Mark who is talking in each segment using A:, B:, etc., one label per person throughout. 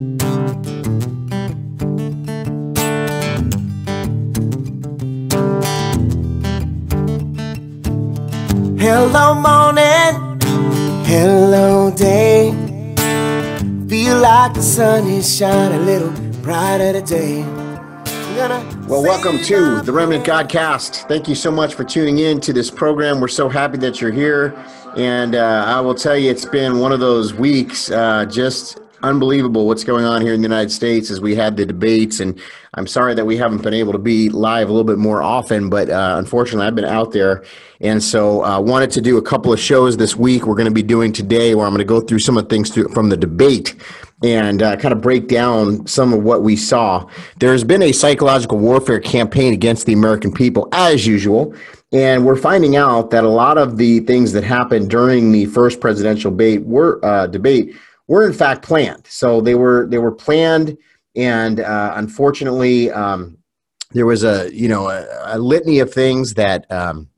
A: Hello, morning. Hello, day. Feel like the sun is shining a little brighter today.
B: Well, welcome to the Remnant Godcast. Thank you so much for tuning in to this program. We're so happy that you're here. And uh, I will tell you, it's been one of those weeks, uh, just unbelievable what's going on here in the United States as we had the debates. And I'm sorry that we haven't been able to be live a little bit more often, but uh, unfortunately, I've been out there. And so I uh, wanted to do a couple of shows this week. We're going to be doing today where I'm going to go through some of the things to, from the debate and uh, kind of break down some of what we saw. There's been a psychological warfare campaign against the American people, as usual. And we're finding out that a lot of the things that happened during the first presidential debate were uh, debate were in fact planned. So they were they were planned, and uh, unfortunately, um, there was a you know a, a litany of things that um,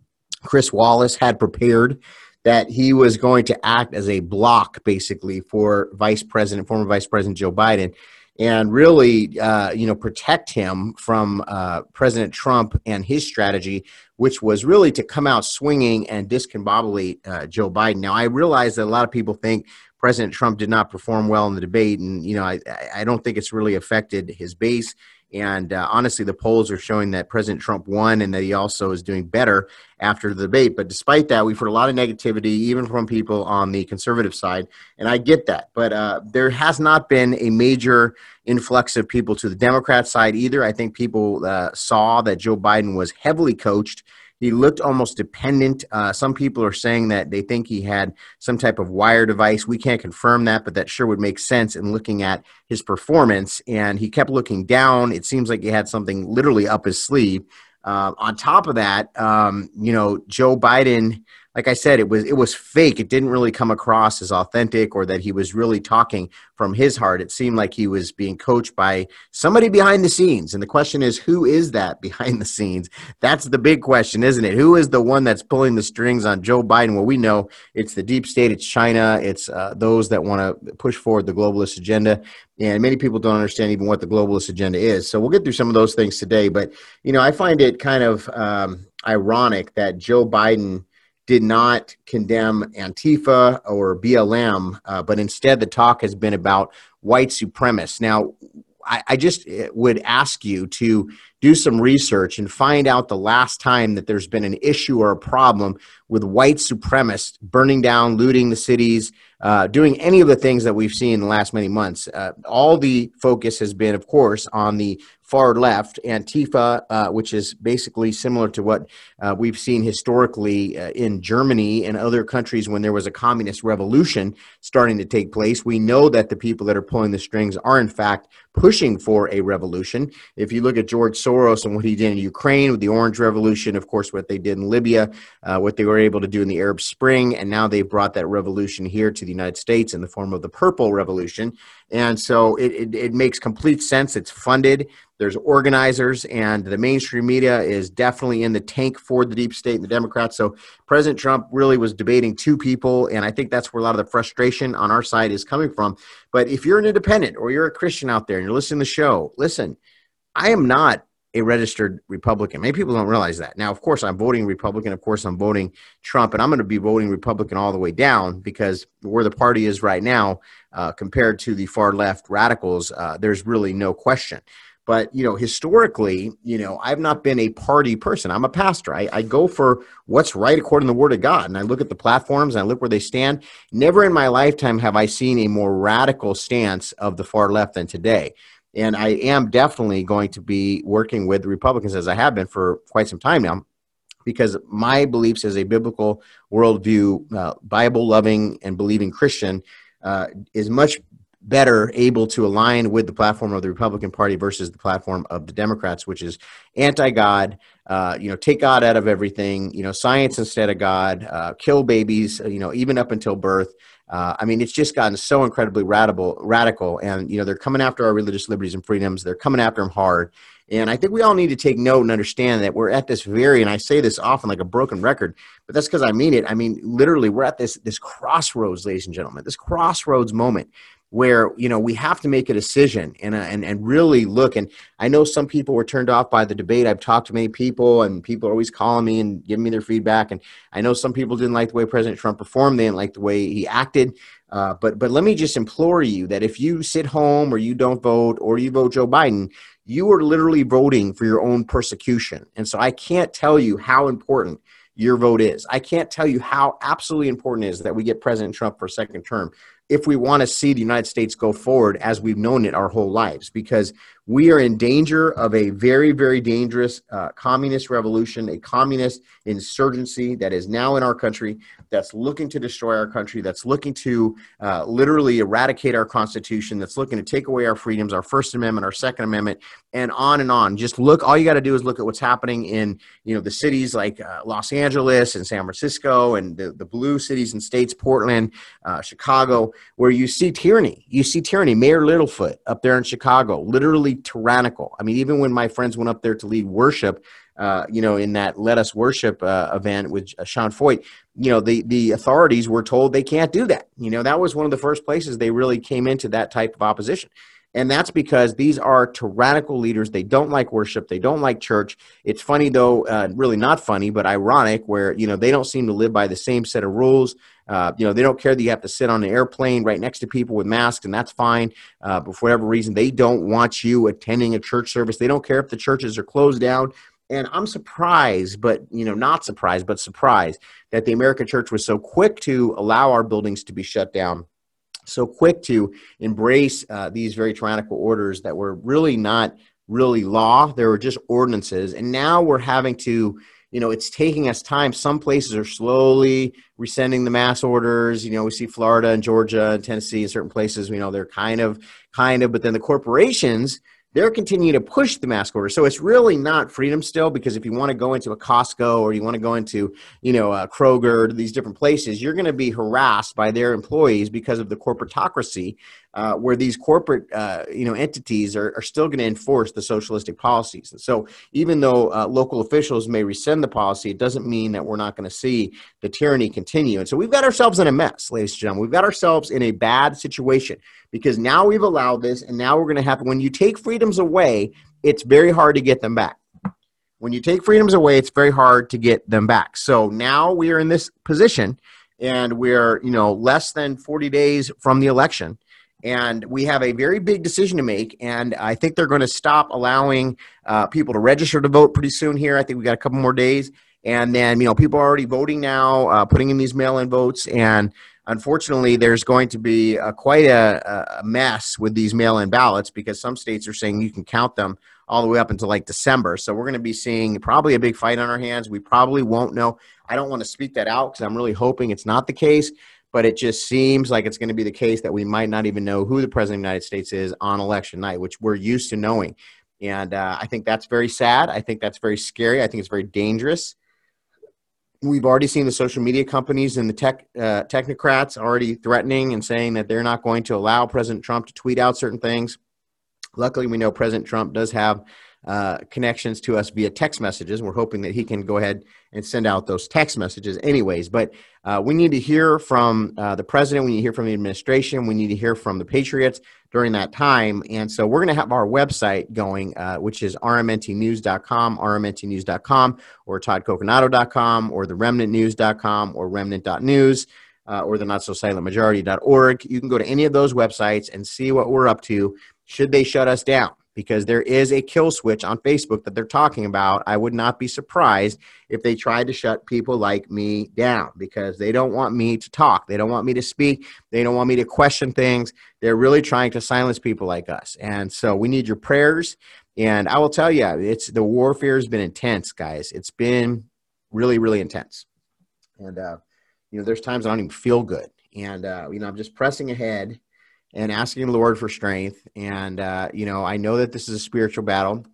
B: Chris Wallace had prepared that he was going to act as a block basically for Vice President, former Vice President Joe Biden, and really, uh, you know, protect him from uh, President Trump and his strategy, which was really to come out swinging and discombobulate uh, Joe Biden. Now, I realize that a lot of people think President Trump did not perform well in the debate, and you know, I, I don't think it's really affected his base. And uh, honestly, the polls are showing that President Trump won and that he also is doing better after the debate. But despite that, we've heard a lot of negativity, even from people on the conservative side. And I get that. But uh, there has not been a major influx of people to the Democrat side either. I think people uh, saw that Joe Biden was heavily coached he looked almost dependent. Uh, some people are saying that they think he had some type of wire device. We can't confirm that, but that sure would make sense in looking at his performance. And he kept looking down. It seems like he had something literally up his sleeve. Uh, on top of that, um, you know, Joe Biden like I said, it was it was fake. It didn't really come across as authentic or that he was really talking from his heart. It seemed like he was being coached by somebody behind the scenes. And the question is, who is that behind the scenes? That's the big question, isn't it? Who is the one that's pulling the strings on Joe Biden? Well, we know it's the deep state, it's China, it's uh, those that want to push forward the globalist agenda. And many people don't understand even what the globalist agenda is. So we'll get through some of those things today. But you know, I find it kind of um, ironic that Joe Biden did not condemn Antifa or BLM, uh, but instead the talk has been about white supremacists. Now, I, I, just uh, would ask you to do some research and find out the last time that there's been an issue or a problem with white supremacists burning down, looting the cities, uh, doing any of the things that we've seen in the last many months. Uh, all the focus has been, of course, on the far left, Antifa, uh, which is basically similar to what uh, we've seen historically uh, in Germany and other countries when there was a communist revolution starting to take place. We know that the people that are pulling the strings are, in fact, pushing for a revolution. If you look at George Soros and what he did in Ukraine with the Orange Revolution, of course, what they did in Libya, uh, what they were able to do in the Arab Spring, and now they've brought that revolution here to the United States in the form of the Purple Revolution. And so it, it, it makes complete sense. It's funded there's organizers, and the mainstream media is definitely in the tank for the deep state and the Democrats. So President Trump really was debating two people, and I think that's where a lot of the frustration on our side is coming from. But if you're an independent or you're a Christian out there and you're listening to the show, listen, I am not a registered Republican. Many people don't realize that. Now, of course, I'm voting Republican. Of course, I'm voting Trump, and I'm going to be voting Republican all the way down because where the party is right now, uh, compared to the far left radicals, uh, there's really no question. But you know, historically, you know, I've not been a party person. I'm a pastor. I, I go for what's right according to the Word of God, and I look at the platforms and I look where they stand. Never in my lifetime have I seen a more radical stance of the far left than today. And I am definitely going to be working with Republicans as I have been for quite some time now because my beliefs as a biblical worldview, uh, Bible loving and believing Christian, uh, is much better able to align with the platform of the Republican Party versus the platform of the Democrats, which is anti-God. Uh, you know, take God out of everything. You know, science instead of God. Uh, kill babies. You know, even up until birth. Uh, I mean, it's just gotten so incredibly radical, radical, and you know they're coming after our religious liberties and freedoms. They're coming after them hard, and I think we all need to take note and understand that we're at this very, and I say this often like a broken record, but that's because I mean it. I mean, literally, we're at this this crossroads, ladies and gentlemen, this crossroads moment where you know we have to make a decision and, uh, and and really look and i know some people were turned off by the debate. I've talked to many people and people are always calling me and giving me their feedback and i know some people didn't like the way president trump performed. They didn't like the way he acted. Uh, but but let me just implore you that if you sit home or you don't vote or you vote joe biden you are literally voting for your own persecution. And so i can't tell you how important your vote is. I can't tell you how absolutely important it is that we get President Trump for a second term if we want to see the United States go forward as we've known it our whole lives, because we are in danger of a very, very dangerous uh, communist revolution, a communist insurgency that is now in our country, that's looking to destroy our country, that's looking to uh, literally eradicate our Constitution, that's looking to take away our freedoms, our First Amendment, our Second Amendment, and on and on. Just look, all you got to do is look at what's happening in you know the cities like uh, Los Angeles and San Francisco and the, the blue cities and states, Portland, uh, Chicago, where you see tyranny. You see tyranny. Mayor Littlefoot up there in Chicago, literally tyrannical. I mean, even when my friends went up there to lead worship, uh, you know, in that Let Us Worship uh, event with uh, Sean Feucht, you know, the, the authorities were told they can't do that. You know, that was one of the first places they really came into that type of opposition. And that's because these are tyrannical leaders. They don't like worship. They don't like church. It's funny, though, uh, really not funny, but ironic, where, you know, they don't seem to live by the same set of rules. Uh, you know, they don't care that you have to sit on an airplane right next to people with masks, and that's fine. Uh, but for whatever reason, they don't want you attending a church service. They don't care if the churches are closed down. And I'm surprised, but you know, not surprised, but surprised that the American church was so quick to allow our buildings to be shut down, so quick to embrace uh, these very tyrannical orders that were really not really law; they were just ordinances. And now we're having to you know it's taking us time some places are slowly rescinding the mass orders you know we see florida and georgia and tennessee and certain places you know they're kind of kind of but then the corporations they're continuing to push the mask order. So it's really not freedom still because if you want to go into a Costco or you want to go into, you know, a Kroger, these different places, you're going to be harassed by their employees because of the corporatocracy uh, where these corporate uh, you know entities are, are still going to enforce the socialistic policies. And so even though uh, local officials may rescind the policy, it doesn't mean that we're not going to see the tyranny continue. And so we've got ourselves in a mess, ladies and gentlemen. We've got ourselves in a bad situation because now we've allowed this, and now we're going to have when you take freedoms away, it's very hard to get them back. When you take freedoms away, it's very hard to get them back. So now we are in this position, and we're you know less than 40 days from the election and we have a very big decision to make and i think they're going to stop allowing uh, people to register to vote pretty soon here. I think we got a couple more days. And then you know people are already voting now uh, putting in these mail-in votes. And unfortunately there's going to be a, quite a, a mess with these mail-in ballots because some states are saying you can count them all the way up until like december. So we're going to be seeing probably a big fight on our hands. We probably won't know. I don't want to speak that out because i'm really hoping it's not the case but it just seems like it's going to be the case that we might not even know who the president of the United States is on election night, which we're used to knowing. And uh, I think that's very sad. I think that's very scary. I think it's very dangerous. We've already seen the social media companies and the tech uh, technocrats already threatening and saying that they're not going to allow President Trump to tweet out certain things. Luckily, we know President Trump does have uh, connections to us via text messages. We're hoping that he can go ahead and send out those text messages, anyways. But uh, we need to hear from uh, the president. We need to hear from the administration. We need to hear from the patriots during that time. And so we're going to have our website going, uh, which is rmntnews.com, rmntnews.com, or toddcoconato.com, or theremnantnews.com, or remnant.news. Uh, or the not so silent majority.org. You can go to any of those websites and see what we're up to should they shut us down because there is a kill switch on Facebook that they're talking about. I would not be surprised if they tried to shut people like me down because they don't want me to talk. They don't want me to speak. They don't want me to question things. They're really trying to silence people like us. And so we need your prayers. And I will tell you, it's the warfare has been intense, guys. It's been really, really intense. And, uh, you know, there's times I don't even feel good. And, uh, you know, I'm just pressing ahead and asking the Lord for strength. And, uh, you know, I know that this is a spiritual battle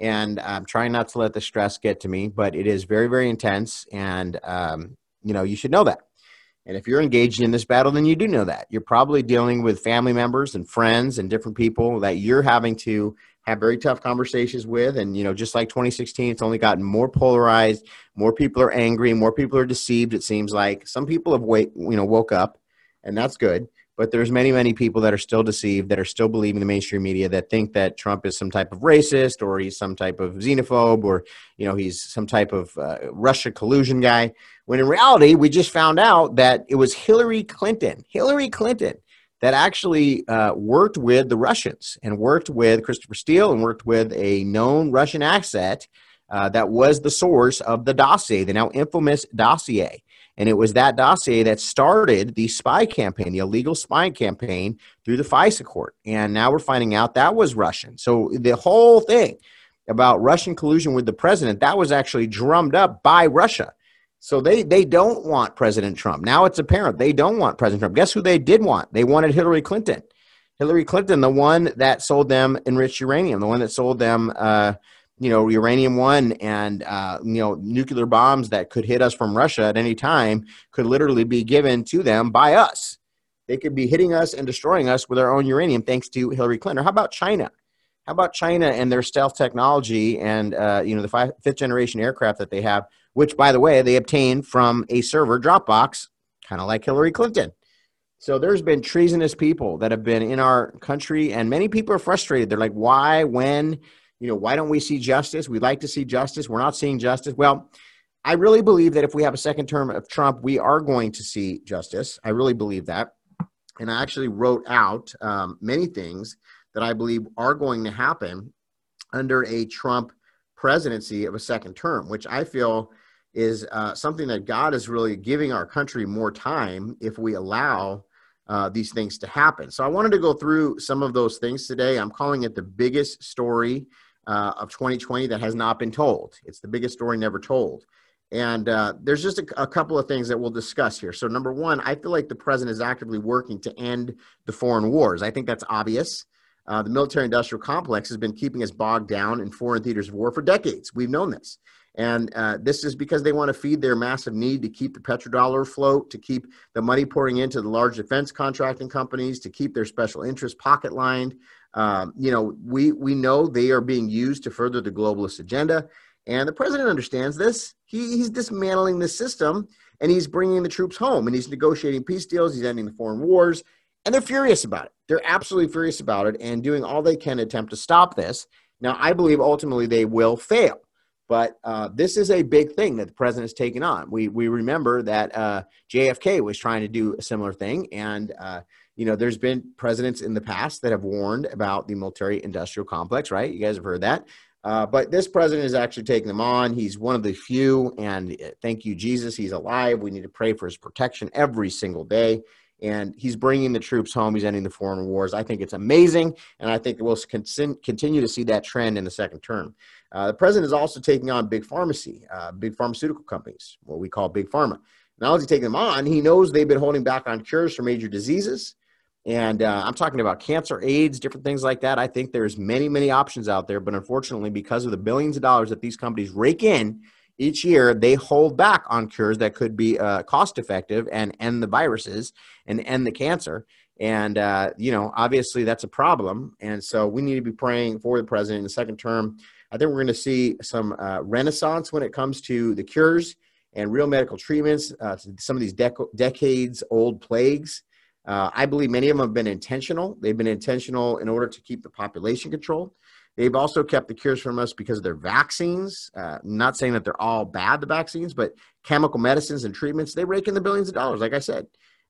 B: and I'm trying not to let the stress get to me, but it is very, very intense. And, um, you know, you should know that. And if you're engaged in this battle, then you do know that. You're probably dealing with family members and friends and different people that you're having to have very tough conversations with. And, you know, just like 2016, it's only gotten more polarized. More people are angry. More people are deceived, it seems like. Some people have wake, you know, woke up, and that's good but there's many many people that are still deceived that are still believing the mainstream media that think that trump is some type of racist or he's some type of xenophobe or you know he's some type of uh, russia collusion guy when in reality we just found out that it was hillary clinton hillary clinton that actually uh, worked with the russians and worked with christopher steele and worked with a known russian asset uh, that was the source of the dossier the now infamous dossier and it was that dossier that started the spy campaign, the illegal spying campaign through the FISA court. And now we're finding out that was Russian. So the whole thing about Russian collusion with the president, that was actually drummed up by Russia. So they, they don't want President Trump. Now it's apparent they don't want President Trump. Guess who they did want? They wanted Hillary Clinton. Hillary Clinton, the one that sold them enriched uranium, the one that sold them uh, you know uranium one and uh, you know nuclear bombs that could hit us from russia at any time could literally be given to them by us. They could be hitting us and destroying us with our own uranium thanks to hillary clinton. Or how about china? How about china and their stealth technology and uh, you know the five, fifth generation aircraft that they have which by the way they obtained from a server dropbox kind of like hillary clinton. So there's been treasonous people that have been in our country and many people are frustrated. They're like why when you know, why don't we see justice? We'd like to see justice. We're not seeing justice. Well, I really believe that if we have a second term of Trump, we are going to see justice. I really believe that. And I actually wrote out um, many things that I believe are going to happen under a Trump presidency of a second term, which I feel is uh, something that God is really giving our country more time if we allow uh, these things to happen. So I wanted to go through some of those things today. I'm calling it the biggest story uh, of 2020 that has not been told. It's the biggest story never told. And uh, there's just a, a, couple of things that we'll discuss here. So, number one, I feel like the president is actively working to end the foreign wars. I think that's obvious. Uh, the military industrial complex has been keeping us bogged down in foreign theaters of war for decades. We've known this. And uh, this is because they want to feed their massive need to keep the petrodollar afloat, to keep the money pouring into the large defense contracting companies, to keep their special interest pocket lined, um, you know, we we know they are being used to further the globalist agenda, and the president understands this. He, he's dismantling the system, and he's bringing the troops home, and he's negotiating peace deals. He's ending the foreign wars, and they're furious about it. They're absolutely furious about it, and doing all they can to attempt to stop this. Now, I believe ultimately they will fail. But uh, this is a big thing that the president has taken on. We we remember that uh, JFK was trying to do a similar thing, and uh, you know, there's been presidents in the past that have warned about the military industrial complex, right? You guys have heard that. Uh, but this president is actually taking them on. He's one of the few, and uh, thank you, Jesus. He's alive. We need to pray for his protection every single day. And he's bringing the troops home. He's ending the foreign wars. I think it's amazing, and I think we'll continue to see that trend in the second term. Uh, the president is also taking on big pharmacy, uh, big pharmaceutical companies, what we call big pharma. Only is he taking them on, he knows they've been holding back on cures for major diseases. And uh, I'm talking about cancer, AIDS, different things like that. I think there's many, many options out there, but unfortunately, because of the billions of dollars that these companies rake in each year, they hold back on cures that could be uh, cost effective and end the viruses and end the cancer. And uh, you know, obviously, that's a problem. And so we need to be praying for the president in the second term. I think we're going to see some uh, renaissance when it comes to the cures and real medical treatments. Uh, some of these dec- decades old plagues uh, I believe many of them have been intentional. They've been intentional in order to keep the population controlled. They've also kept the cures from us because of their vaccines. Uh, not saying that they're all bad, the vaccines, but chemical medicines and treatments, they rake in the billions of dollars, like I said.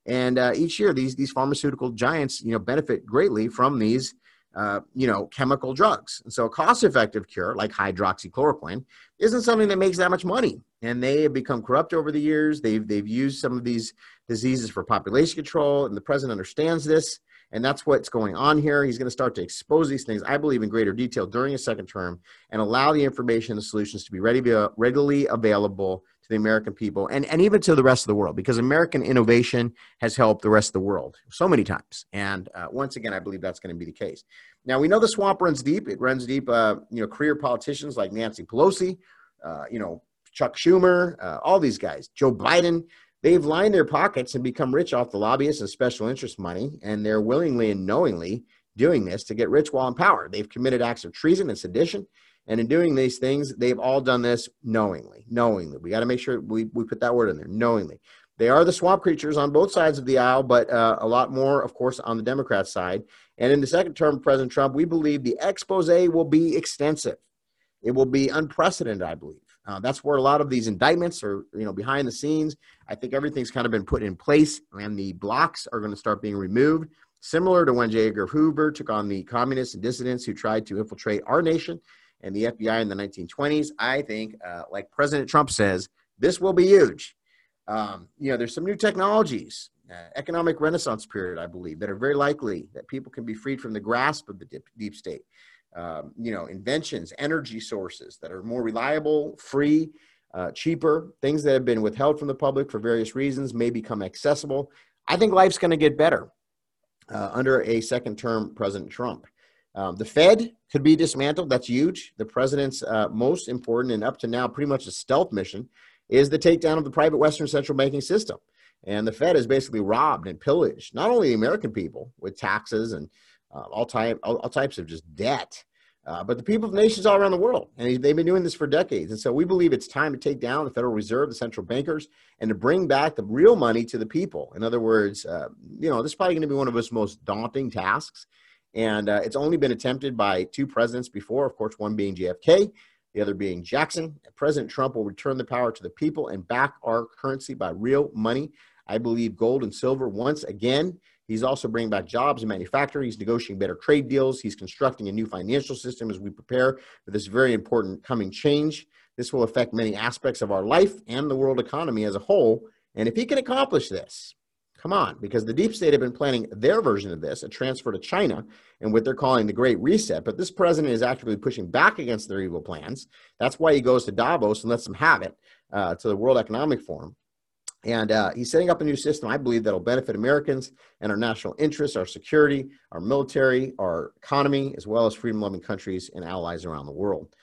B: And uh, each year, these, these pharmaceutical giants, you know, benefit greatly from these uh, you know, chemical drugs. And so a cost-effective cure like hydroxychloroquine isn't something that makes that much money. And they have become corrupt over the years. They've they've used some of these diseases for population control, and the president understands this. And that's what's going on here. He's going to start to expose these things, I believe, in greater detail during a second term and allow the information and the solutions to be ready, readily available to the American people and, and even to the rest of the world because American innovation has helped the rest of the world so many times. And uh, once again, I believe that's going to be the case. Now, we know the swamp runs deep. It runs deep, uh, you know, career politicians like Nancy Pelosi, uh, you know, Chuck Schumer, uh, all these guys, Joe Biden. They've lined their pockets and become rich off the lobbyists and special interest money, and they're willingly and knowingly doing this to get rich while in power. They've committed acts of treason and sedition and in doing these things, they've all done this knowingly. Knowingly. We got to make sure we, we put that word in there knowingly. They are the swamp creatures on both sides of the aisle, but uh, a lot more, of course, on the Democrat side. And in the second term of President Trump, we believe the expose will be extensive. It will be unprecedented, I believe. Uh, that's where a lot of these indictments are, you know, behind the scenes. I think everything's kind of been put in place, and the blocks are going to start being removed, similar to when J. Edgar Hoover took on the communists and dissidents who tried to infiltrate our nation and the FBI in the 1920s. I think, uh, like President Trump says, this will be huge. Um, you know, there's some new technologies, uh, economic renaissance period, I believe, that are very likely that people can be freed from the grasp of the deep, deep state. Um, you know, inventions, energy sources that are more reliable, free, uh, cheaper, things that have been withheld from the public for various reasons may become accessible. I think life's going to get better uh, under a second term President Trump. Um, the Fed could be dismantled. That's huge. The president's uh, most important and up to now pretty much a stealth mission is the takedown of the private Western central banking system. And the Fed has basically robbed and pillaged not only the American people with taxes and uh, all, type, all, all, types of just debt, uh, but the people of nations all around the world. And they've been doing this for decades. And so we believe it's time to take down the Federal Reserve, the central bankers, and to bring back the real money to the people. In other words, uh, you know, this is probably going to be one of its most daunting tasks. And uh, it's only been attempted by two presidents before, of course, one being JFK the other being Jackson. President Trump will return the power to the people and back our currency by real money. I believe gold and silver once again. He's also bringing back jobs and manufacturing. He's negotiating better trade deals. He's constructing a new financial system as we prepare for this very important coming change. This will affect many aspects of our life and the world economy as a whole. And if he can accomplish this, Come on, because the deep state have been planning their version of this, a transfer to China, and what they're calling the Great Reset. But this president is actively pushing back against their evil plans. That's why he goes to Davos and lets them have it uh, to the World Economic Forum. And uh, he's setting up a new system, I believe, that'll benefit Americans and our national interests, our security, our military, our economy, as well as freedom loving countries and allies around the world.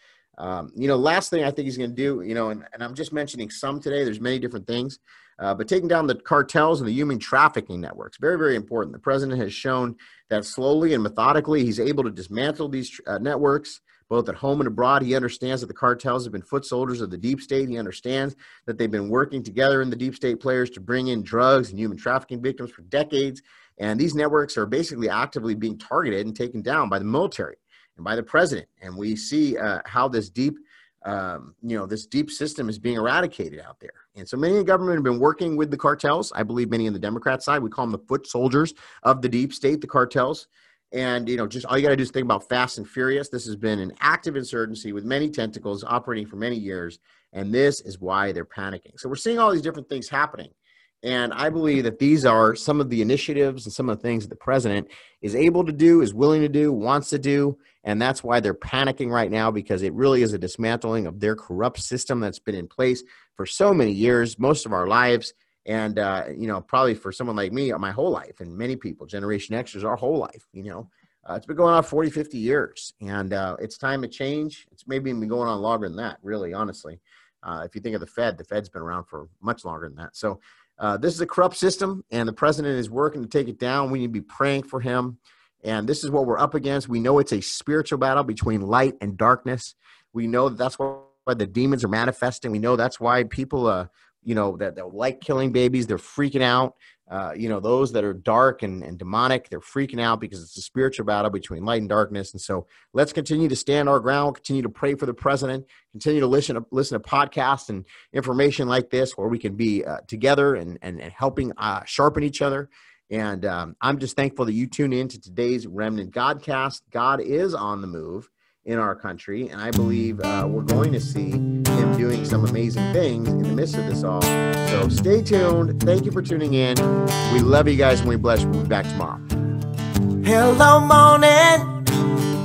B: Um, you know, last thing I think he's going to do, you know, and, and I'm just mentioning some today, there's many different things. Uh, but taking down the cartels and the human trafficking networks, very, very important. The president has shown that slowly and methodically he's able to dismantle these uh, networks, both at home and abroad. He understands that the cartels have been foot soldiers of the deep state. He understands that they've been working together in the deep state players to bring in drugs and human trafficking victims for decades. And these networks are basically actively being targeted and taken down by the military and by the president. And we see uh, how this deep um, you know, this deep system is being eradicated out there. And so many in government have been working with the cartels. I believe many on the Democrat side, we call them the foot soldiers of the deep state, the cartels. And, you know, just all you got to do is think about Fast and Furious. This has been an active insurgency with many tentacles operating for many years. And this is why they're panicking. So we're seeing all these different things happening. And I believe that these are some of the initiatives and some of the things that the president is able to do, is willing to do, wants to do. And that's why they're panicking right now because it really is a dismantling of their corrupt system that's been in place for so many years, most of our lives. And, uh, you know, probably for someone like me, my whole life, and many people, Generation Xers, our whole life, you know. Uh, it's been going on 40, 50 years, and uh, it's time to change. It's maybe been going on longer than that, really, honestly. Uh, if you think of the Fed, the Fed's been around for much longer than that. So uh, this is a corrupt system, and the president is working to take it down. We need to be praying for him. And this is what we're up against. We know it's a spiritual battle between light and darkness. We know that that's why the demons are manifesting. We know that's why people, uh, you know, that, that like killing babies, they're freaking out. Uh, you know, those that are dark and, and demonic, they're freaking out because it's a spiritual battle between light and darkness. And so let's continue to stand our ground, continue to pray for the president, continue to listen to, listen to podcasts and information like this where we can be uh, together and, and, and helping uh, sharpen each other. And um, I'm just thankful that you tune in to today's Remnant Godcast. God is on the move in our country. And I believe uh, we're going to see him doing some amazing things in the midst of this all. So stay tuned. Thank you for tuning in. We love you guys and we bless you. We'll be back tomorrow.
A: Hello, morning.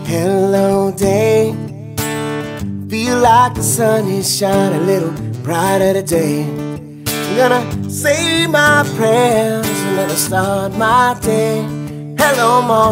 A: Hello, day. Feel like the sun is shining a little brighter today. I'm gonna say my prayers and then I start my day. Hello, morning.